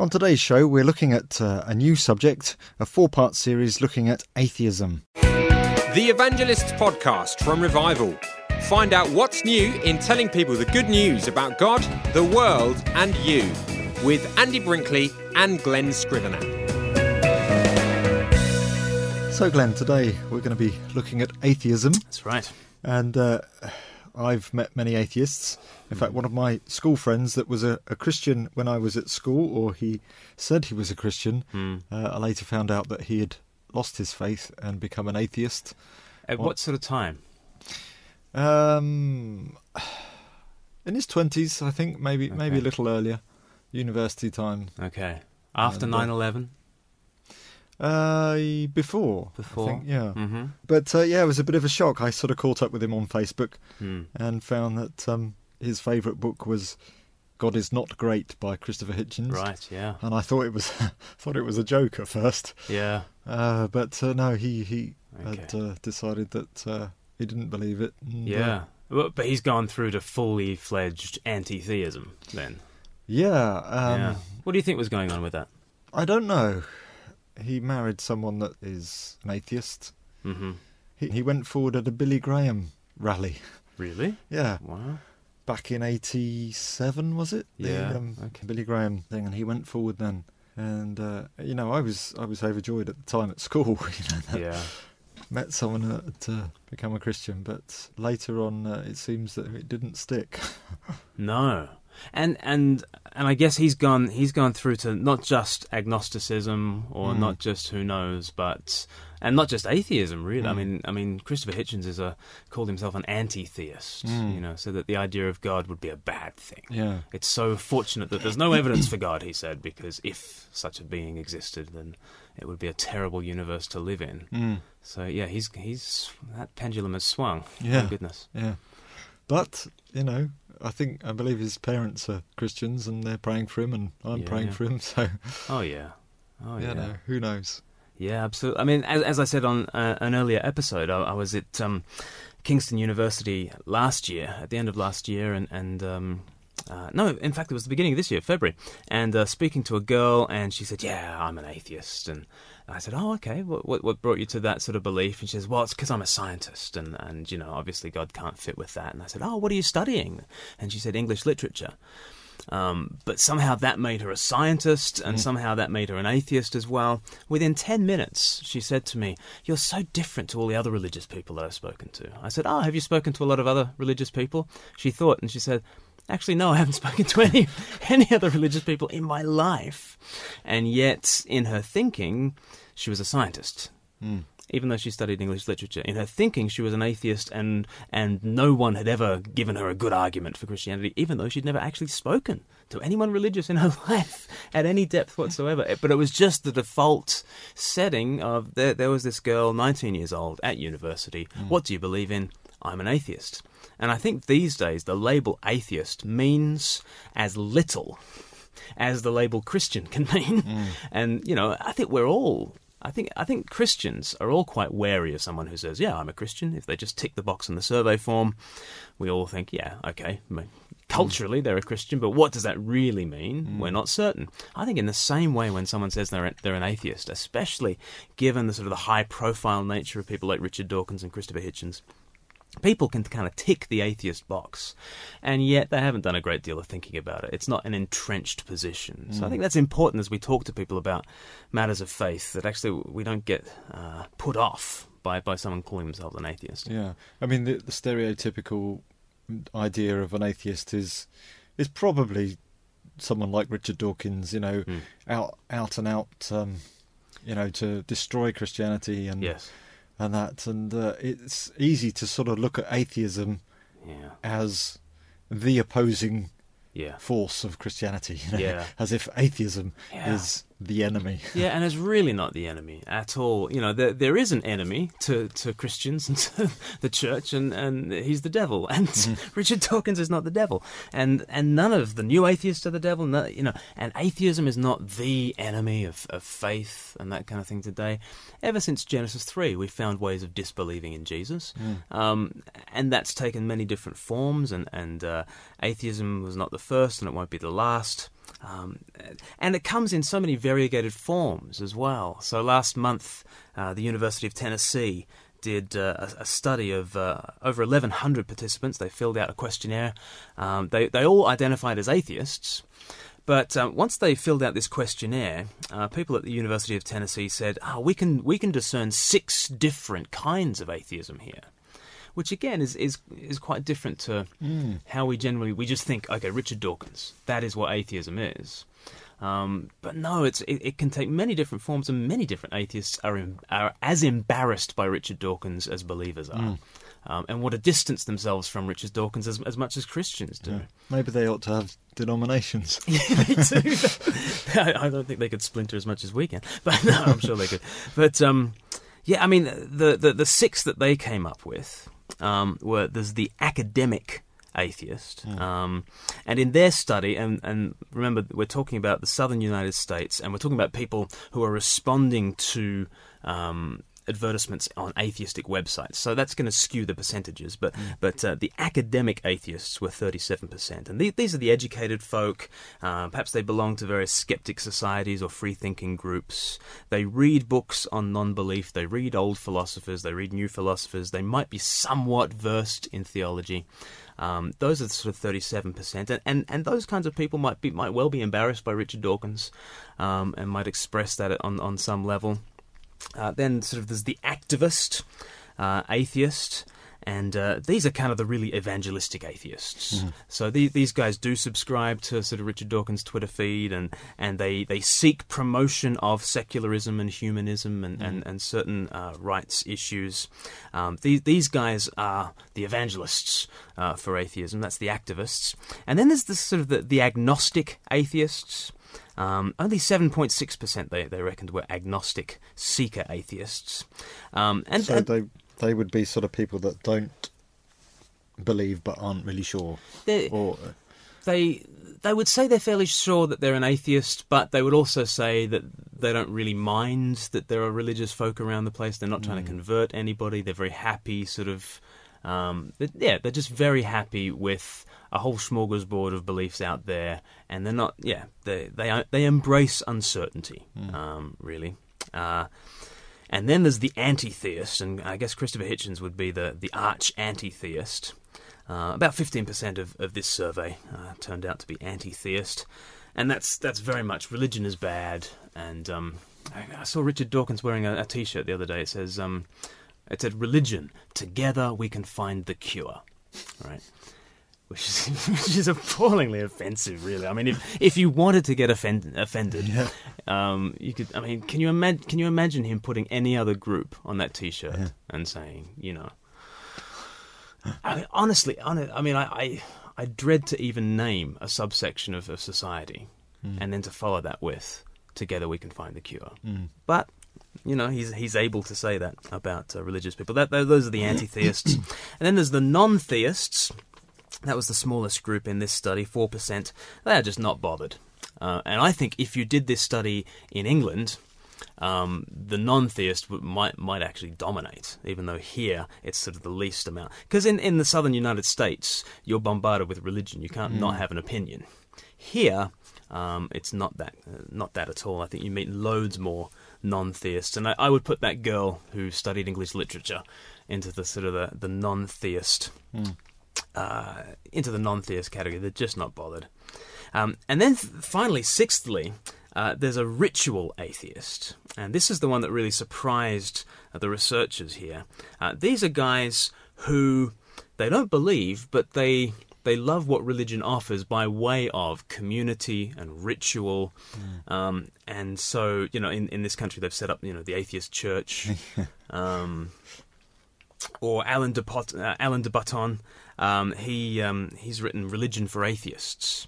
On today's show, we're looking at uh, a new subject, a four part series looking at atheism. The Evangelists podcast from Revival. Find out what's new in telling people the good news about God, the world, and you with Andy Brinkley and Glen Scrivener. So, Glen, today we're going to be looking at atheism. That's right. And uh, I've met many atheists. In fact, one of my school friends that was a, a Christian when I was at school, or he said he was a Christian, Mm. uh, I later found out that he had lost his faith and become an atheist. At What? what sort of time? Um, in his twenties, I think, maybe maybe a little earlier, university time. Okay. After And, uh, 9 11? Before, I Before? think, yeah. Mm-hmm. But uh, yeah, it was a bit of a shock. I sort of caught up with him on Facebook Mm. and found that um, his favourite book was "God Is Not Great" by Christopher Hitchens. Right, yeah. And I thought it was thought it was a joke at first, Yeah. uh, but uh, no, he he had Okay. uh, decided that uh, he didn't believe it. and, uh, Yeah. But he's gone through to fully fledged anti theism then. yeah. Um, yeah. What do you think was going on with that? I don't know. He married someone that is an atheist. Mm-hmm. He, he went forward at a Billy Graham rally. Really? Yeah, Wow. back in '87 was it? Yeah, The, um, okay. Billy Graham thing, and he went forward then. And uh, you know, I was I was overjoyed at the time at school. You know, that Yeah. met someone that uh, become a Christian, but later on, uh, it seems that it didn't stick. No. And and and I guess he's gone he's gone through to not just agnosticism or Mm. not just who knows, but and not just atheism really. I Mm. mean I mean Christopher Hitchens is a called himself an anti-theist, Mm. you know, so that the idea of God would be a bad thing. yeah, It's so fortunate that there's no evidence for God, he said, because if such a being existed, then it would be a terrible universe to live in. mm. So yeah, he's he's that pendulum has swung. Yeah. Oh, goodness. yeah. But you know, I think I believe his parents are Christians, and they're praying for him, and I'm Yeah, praying for him. So Oh yeah. Oh you yeah. know, who knows? Yeah, absolutely. I mean, as, as I said on uh, an earlier episode, I, I was at um, Kingston University last year, at the end of last year, and and um, uh, no, in fact, it was the beginning of this year, February, and uh, speaking to a girl, and she said, "Yeah, I'm an atheist," and I said, "Oh, okay. What what, what brought you to that sort of belief?" And she says, "Well, it's because I'm a scientist, and and you know, obviously God can't fit with that." And I said, "Oh, what are you studying?" And she said, "English literature." Um, but somehow that made her a scientist, and somehow that made her an atheist as well. Within 10 minutes, she said to me, You're so different to all the other religious people that I've spoken to. I said, Oh, have you spoken to a lot of other religious people? She thought, and she said, Actually, no, I haven't spoken to any, any other religious people in my life. And yet, in her thinking, she was a scientist Mm. even though she studied English literature. In her thinking, she was an atheist, and and no one had ever given her a good argument for Christianity, even though she'd never actually spoken to anyone religious in her life at any depth whatsoever. But it was just the default setting of there. There was this girl, 19 years old, at university. What do you believe in? I'm an atheist. And I think these days the label atheist means as little as the label Christian can mean. Mm. And you know, I think we're all. I think I think Christians are all quite wary of someone who says, "Yeah, I'm a Christian." If they just tick the box in the survey form, we all think, "Yeah, okay." Culturally, they're a Christian, but what does that really mean? Mm. We're not certain. I think in the same way, when someone says they're they're an atheist, especially given the sort of the high-profile nature of people like Richard Dawkins and Christopher Hitchens, people can kind of tick the atheist box, and yet they haven't done a great deal of thinking about it. It's not an entrenched position. So I think that's important as we talk to people about matters of faith, that actually we don't get uh, put off by, by someone calling themselves an atheist. Yeah, I mean the, the stereotypical idea of an atheist is is probably someone like Richard Dawkins, you know, Mm. out out and out, um, you know, to destroy Christianity and Yes. And that, and uh, it's easy to sort of look at atheism Yeah. as the opposing Yeah. force of Christianity, you know, Yeah. as if atheism Yeah. is the enemy. Yeah, and it's really not the enemy at all. You know, there there is an enemy to, to Christians and to the church, and, and he's the devil. And Richard Dawkins is not the devil, and and none of the new atheists are the devil. No, you know, and atheism is not the enemy of, of faith and that kind of thing today. Ever since Genesis three, we've found ways of disbelieving in Jesus, um, and that's taken many different forms. And and uh, atheism was not the first, and it won't be the last. Um, and it comes in so many variegated forms as well. So last month, uh, the University of Tennessee did uh, a, a, study of uh, over 1,100 participants. They filled out a questionnaire. Um, they, they all identified as atheists. But um, once they filled out this questionnaire, uh, people at the University of Tennessee said, oh, we, can, we can discern six different kinds of atheism here which again is is is quite different to mm. how we generally we just think okay Richard Dawkins that is what atheism is. Um, but no, it's it, it, can take many different forms, and many different atheists are in, are as embarrassed by Richard Dawkins as believers are. Mm. Um, and want to distance themselves from Richard Dawkins as, as much as Christians do. Yeah. Maybe they ought to have denominations. yeah, they do. I, don't think they could splinter as much as we can, but no, I'm sure they could. But um, yeah, I mean, the, the, the six that they came up with um, were there's the academic atheist. Mm. Um, and in their study, and, and remember, we're talking about the southern United States, and we're talking about people who are responding to um, advertisements on atheistic websites. So that's going to skew the percentages. But mm. but uh, the academic atheists were 37%. And the, these are the educated folk. Uh, perhaps they belong to various skeptic societies or free thinking groups. They read books on non belief. They read old philosophers. They read new philosophers. They might be somewhat versed in theology. Um, those are sort of 37%, and, and, and those kinds of people might be might well be embarrassed by Richard Dawkins, um, and might express that on on some level. Uh, then sort of there's the activist, uh, atheist, and uh, these are kind of the really evangelistic atheists. Mm. So the, these guys do subscribe to sort of Richard Dawkins' Twitter feed, and, and they, they seek promotion of secularism and humanism and, mm. and, and certain uh, rights issues. Um, these, these guys are the evangelists uh, for atheism. That's the activists. And then there's this sort of the, the agnostic atheists. Um, only 7.6% they, they reckoned were agnostic seeker atheists. Um, and, so they, they would be sort of people that don't believe but aren't really sure. Or, uh, they they would say they're fairly sure that they're an atheist, but they would also say that they don't really mind that there are religious folk around the place. They're not trying mm. to convert anybody. They're very happy, sort of. Um, yeah, they're just very happy with a whole smorgasbord of beliefs out there, and they're not. Yeah, they they they embrace uncertainty. Mm. Um, really. Uh, and then there's the anti-theist, and I guess Christopher Hitchens would be the the arch anti-theist. Uh, about 15% of, of this survey uh, turned out to be anti-theist, and that's that's very much religion is bad. And um, I, I, saw Richard Dawkins wearing a a T-shirt the other day. It says um, it said religion together we can find the cure. Right which is, which is appallingly offensive, really. I mean, if if you wanted to get offend, offended, yeah. um, you could. I mean, can you imagine? Can you imagine him putting any other group on that T-shirt yeah. and saying, you know, I mean, honestly, I mean, I, I, I dread to even name a subsection of, of society, mm. and then to follow that with "Together we can find the cure." Mm. But you know, he's he's able to say that about uh, religious people. That, those are the anti-theists, and then there's the non-theists that was the smallest group in this study, 4%. They are just not bothered. Uh, and I think if you did this study in England, um, the non-theist might might actually dominate, even though here it's sort of the least amount. Because in, in the southern United States, you're bombarded with religion; you can't mm. not have an opinion. Here, um, it's not that uh, not that at all. I think you meet loads more non-theists, and I, I, would put that girl who studied English literature into the sort of the, the non-theist. Mm uh, into the non-theist category. They're just not bothered. Um, and then th- finally, sixthly, uh, there's a ritual atheist, and this is the one that really surprised uh, the researchers here. Uh, these are guys who they don't believe, but they they love what religion offers by way of community and ritual. Mm. Um, and so, you know, in, in this country, they've set up, you know, the atheist church. um, or Alan de, Pot, uh, Alain de Botton, um, he um, he's written Religion for Atheists.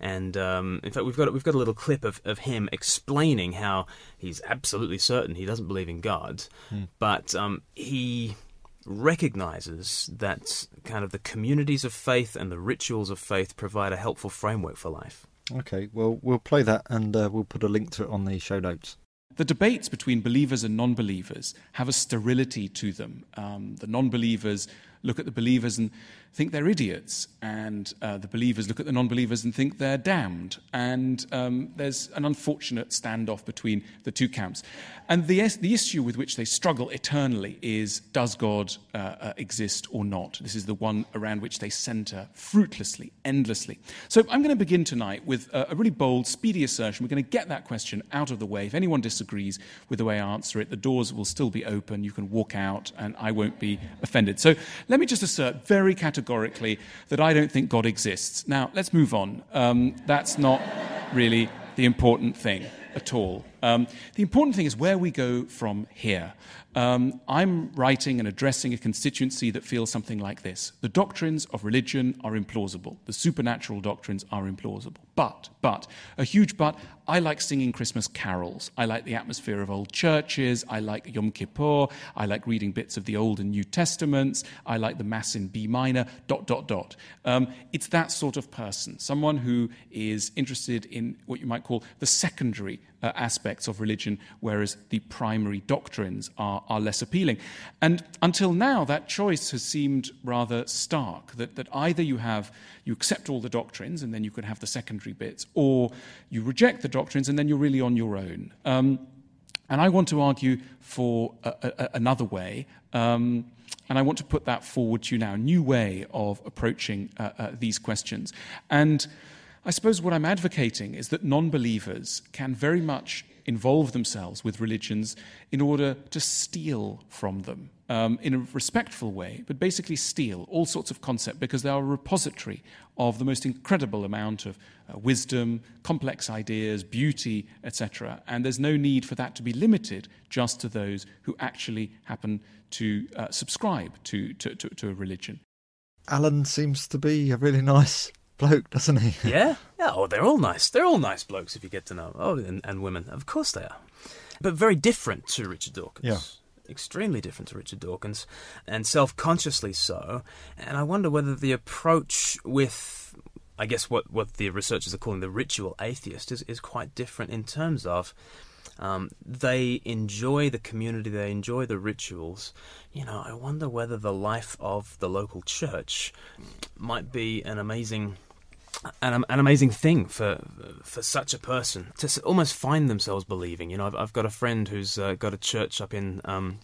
And um, in fact, we've got we've got a little clip of, of him explaining how he's absolutely certain he doesn't believe in God, hmm. but um, he recognizes that kind of the communities of faith and the rituals of faith provide a helpful framework for life. Okay, well, we'll play that and uh, we'll put a link to it on the show notes. The debates between believers and non believers have a sterility to them. Um, the non believers look at the believers and think they're idiots, and uh, the believers look at the non believers and think they're damned. And um, there's an unfortunate standoff between the two camps. And the, the issue with which they struggle eternally is does God uh, uh, exist or not? This is the one around which they center fruitlessly, endlessly. So I'm going to begin tonight with a, a really bold, speedy assertion. We're going to get that question out of the way. If anyone disagrees with the way I answer it, the doors will still be open. You can walk out, and I won't be offended. So let me just assert very categorically that I don't think God exists. Now, let's move on. Um, that's not really the important thing at all. Um, the important thing is where we go from here. Um, I'm writing and addressing a constituency that feels something like this The doctrines of religion are implausible, the supernatural doctrines are implausible. But, but, a huge but, I like singing Christmas carols. I like the atmosphere of old churches. I like Yom Kippur. I like reading bits of the Old and New Testaments. I like the Mass in B minor, dot, dot, dot. Um, it's that sort of person, someone who is interested in what you might call the secondary uh, aspects of religion, whereas the primary doctrines are, are less appealing. And until now, that choice has seemed rather stark that, that either you have you accept all the doctrines and then you can have the secondary bits, or you reject the doctrines and then you're really on your own. Um, and I want to argue for a, a, another way. Um, and I want to put that forward to you now, a new way of approaching uh, uh, these questions. And I suppose what I'm advocating is that non believers can very much involve themselves with religions in order to steal from them um, in a respectful way, but basically steal all sorts of concepts because they are a repository of the most incredible amount of uh, wisdom, complex ideas, beauty, etc. And there's no need for that to be limited just to those who actually happen to uh, subscribe to, to, to, to a religion. Alan seems to be a really nice bloke, doesn't he? yeah, yeah. Oh, they're all nice. They're all nice blokes if you get to know. Oh, and, and women, of course they are, but very different to Richard Dawkins. Yeah. Extremely different to Richard Dawkins, and self-consciously so. And I wonder whether the approach with, I guess, what what the researchers are calling the ritual atheist is is quite different in terms of. Um, they enjoy the community, they enjoy the rituals. You know, I wonder whether the life of the local church might be an amazing an, an amazing thing for for such a person to almost find themselves believing. You know, I've, I've got a friend who's uh, got a church up in um,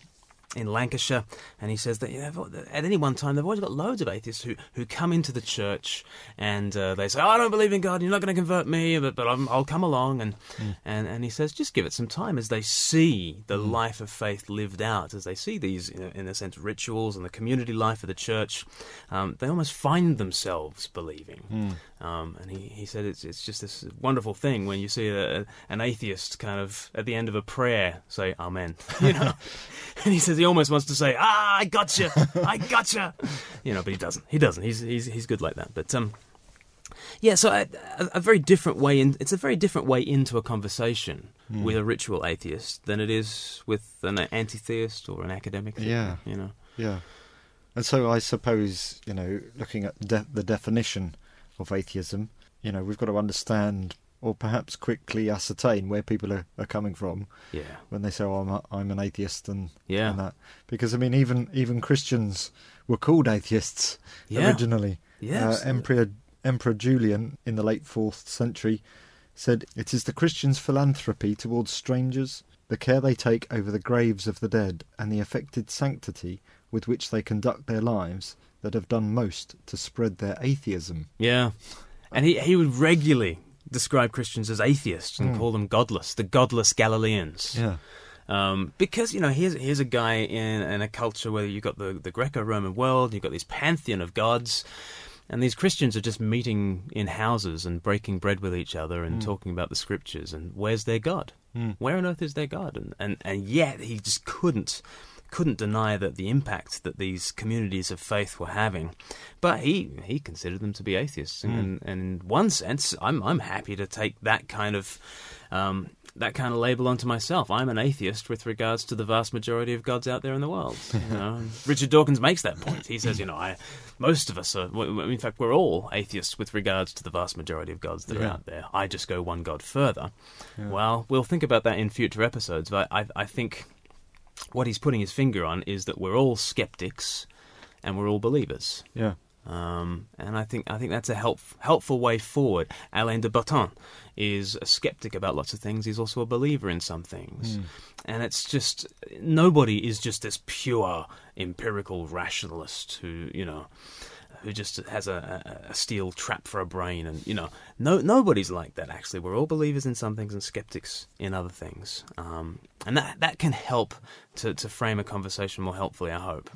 in Lancashire, and he says that you know, at any one time they've always got loads of atheists who, who come into the church and uh, they say, oh, "I don't believe in God. You're not going to convert me, but, but i will come along." And, mm. and and he says, "Just give it some time." As they see the mm. life of faith lived out, as they see these, you know, in a sense, rituals and the community life of the church, um, they almost find themselves believing. Mm. Um, and he, he said it's it's just this wonderful thing when you see a, an atheist kind of at the end of a prayer say Amen, you know, and he says he almost wants to say Ah, I gotcha, I gotcha, you know, but he doesn't. He doesn't. He's he's he's good like that. But um, yeah. So a, a very different way in. It's a very different way into a conversation mm. with a ritual atheist than it is with an anti-theist or an academic. Yeah. You know. Yeah. And so I suppose you know, looking at de- the definition of atheism. You know, we've got to understand or perhaps quickly ascertain where people are, are coming from. Yeah. When they say, "Oh, I'm a, I'm an atheist," and yeah, and that because I mean, even even Christians were called atheists yeah. originally. Yeah. Uh, Emperor Emperor Julian in the late fourth century said, "It is the Christians' philanthropy towards strangers, the care they take over the graves of the dead, and the affected sanctity with which they conduct their lives." that have done most to spread their atheism. Yeah. And he, he would regularly describe Christians as atheists and mm. call them godless, the godless Galileans. Yeah. Um, because you know here's here's a guy in, in a culture where you've got the, the Greco-Roman world, you've got this pantheon of gods, and these Christians are just meeting in houses and breaking bread with each other and mm. talking about the scriptures and where's their God? Mm. Where on earth is their God? And, and and yet he just couldn't couldn't deny that the impact that these communities of faith were having. But he he considered them to be atheists, mm. and, and, in one sense, I'm I'm happy to take that kind of. Um, that kind of label onto myself. I'm an atheist with regards to the vast majority of gods out there in the world. You know? Richard Dawkins makes that point. He says, you know, I, most of us are, in fact, we're all atheists with regards to the vast majority of gods that yeah. are out there. I just go one god further. Yeah. Well, we'll think about that in future episodes, but I, I think what he's putting his finger on is that we're all skeptics and we're all believers. Yeah. Um, and I think I think that's a help, helpful way forward. Alain de Botton is a skeptic about lots of things. He's also a believer in some things, and it's just nobody is just this pure empirical rationalist who you know who just has a, a, steel trap for a brain, and you know no nobody's like that. Actually, we're all believers in some things and skeptics in other things, um, and that that can help to to frame a conversation more helpfully. I hope.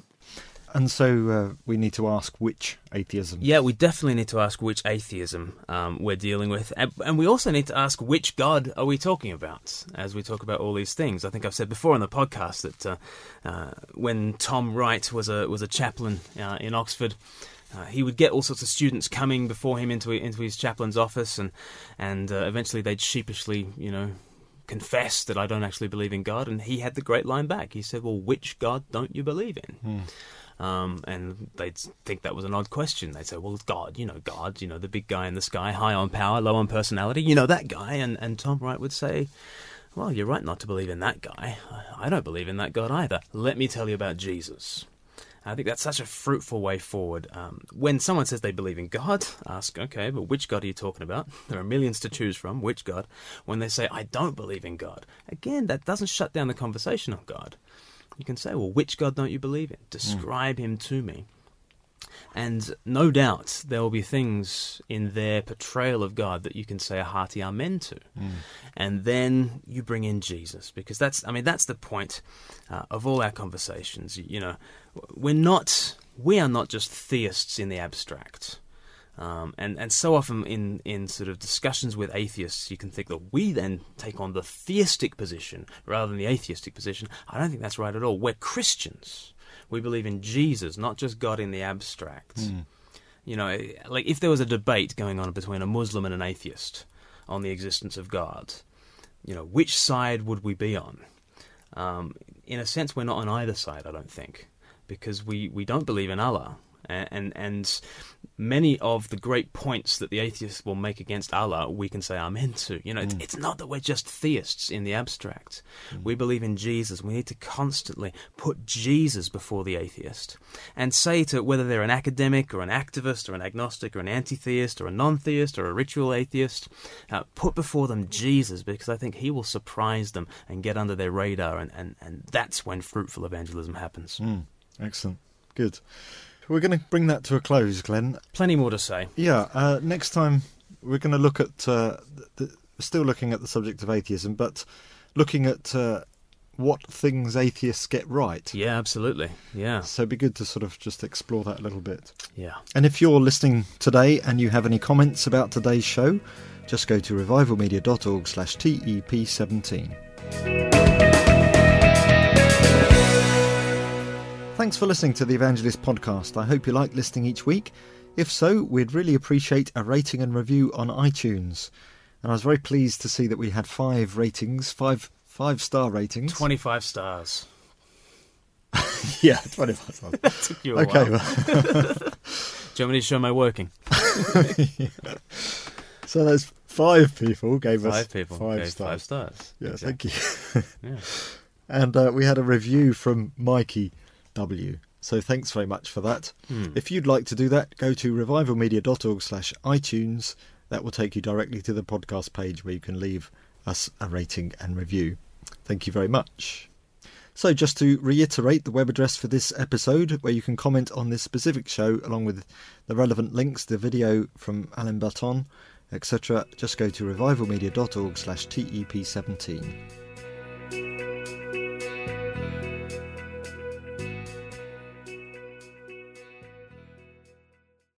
And so uh, we need to ask which atheism. Yeah, we definitely need to ask which atheism um, we're dealing with, and, and we also need to ask which God are we talking about as we talk about all these things. I think I've said before on the podcast that uh, uh, when Tom Wright was a was a chaplain uh, in Oxford. Uh, he would get all sorts of students coming before him into into his chaplain's office, and and uh, eventually they'd sheepishly, you know, confess that I don't actually believe in God. And he had the great line back. He said, "Well, which God don't you believe in?" Um, and they'd think that was an odd question. They'd say, "Well, God, you know, God, you know, the big guy in the sky, high on power, low on personality, you know that guy." And and Tom Wright would say, "Well, you're right not to believe in that guy. I don't believe in that God either. Let me tell you about Jesus." I think that's such a fruitful way forward. Um, when someone says they believe in God, ask, okay, but which God are you talking about? There are millions to choose from. Which God? When they say, I don't believe in God, again, that doesn't shut down the conversation on God. You can say, well, which God don't you believe in? Describe him to me. And no doubt there will be things in their portrayal of God that you can say a hearty amen to. And then you bring in Jesus, because that's, I mean, that's the point uh, of all our conversations. You know, we're not, we are not just theists in the abstract. Um, and, and so often in, in sort of discussions with atheists, you can think that we then take on the theistic position rather than the atheistic position. I don't think that's right at all. We're Christians. We believe in Jesus, not just God in the abstract. You know, like if there was a debate going on between a Muslim and an atheist on the existence of God, you know, which side would we be on? Um, in a sense, we're not on either side, I don't think, because we, we don't believe in Allah. And, and many of the great points that the atheists will make against Allah, we can say amen to. You know, it's, it's not that we're just theists in the abstract. We believe in Jesus. We need to constantly put Jesus before the atheist and say to whether they're an academic or an activist or an agnostic or an anti-theist or a non-theist or a ritual atheist, uh, put before them Jesus because I think he will surprise them and get under their radar, and, and, and that's when fruitful evangelism happens. Mm, Excellent. Good. We're going to bring that to a close, Glen. Plenty more to say. Yeah. Uh, next time we're going to look at uh, the, still looking at the subject of atheism, but looking at uh, what things atheists get right. Yeah, absolutely. Yeah. So it'd be good to sort of just explore that a little bit. Yeah. And if you're listening today and you have any comments about today's show, just go to revivalmedia.org/tep17. Thanks for listening to the Evangelist podcast. I hope you like listening each week. If so, we'd really appreciate a rating and review on iTunes. And I was very pleased to see that we had five ratings, five five star ratings. 25 stars. yeah, 25 stars. that Took you a okay, while. well, Do you want me to show my working? so there's five people gave us Five people. five stars. Five stars. Yeah, Okay. thank you. Yeah. And uh, we had a review from Mikey W. So thanks very much for that. Hmm. If you'd like to do that, go to revivalmedia.org slash iTunes. That will take you directly to the podcast page where you can leave us a rating and review. Thank you very much. So just to reiterate the web address for this episode, where you can comment on this specific show along with the relevant links, the video from Alan Botton, etc., just go to revivalmedia.org slash TEP17.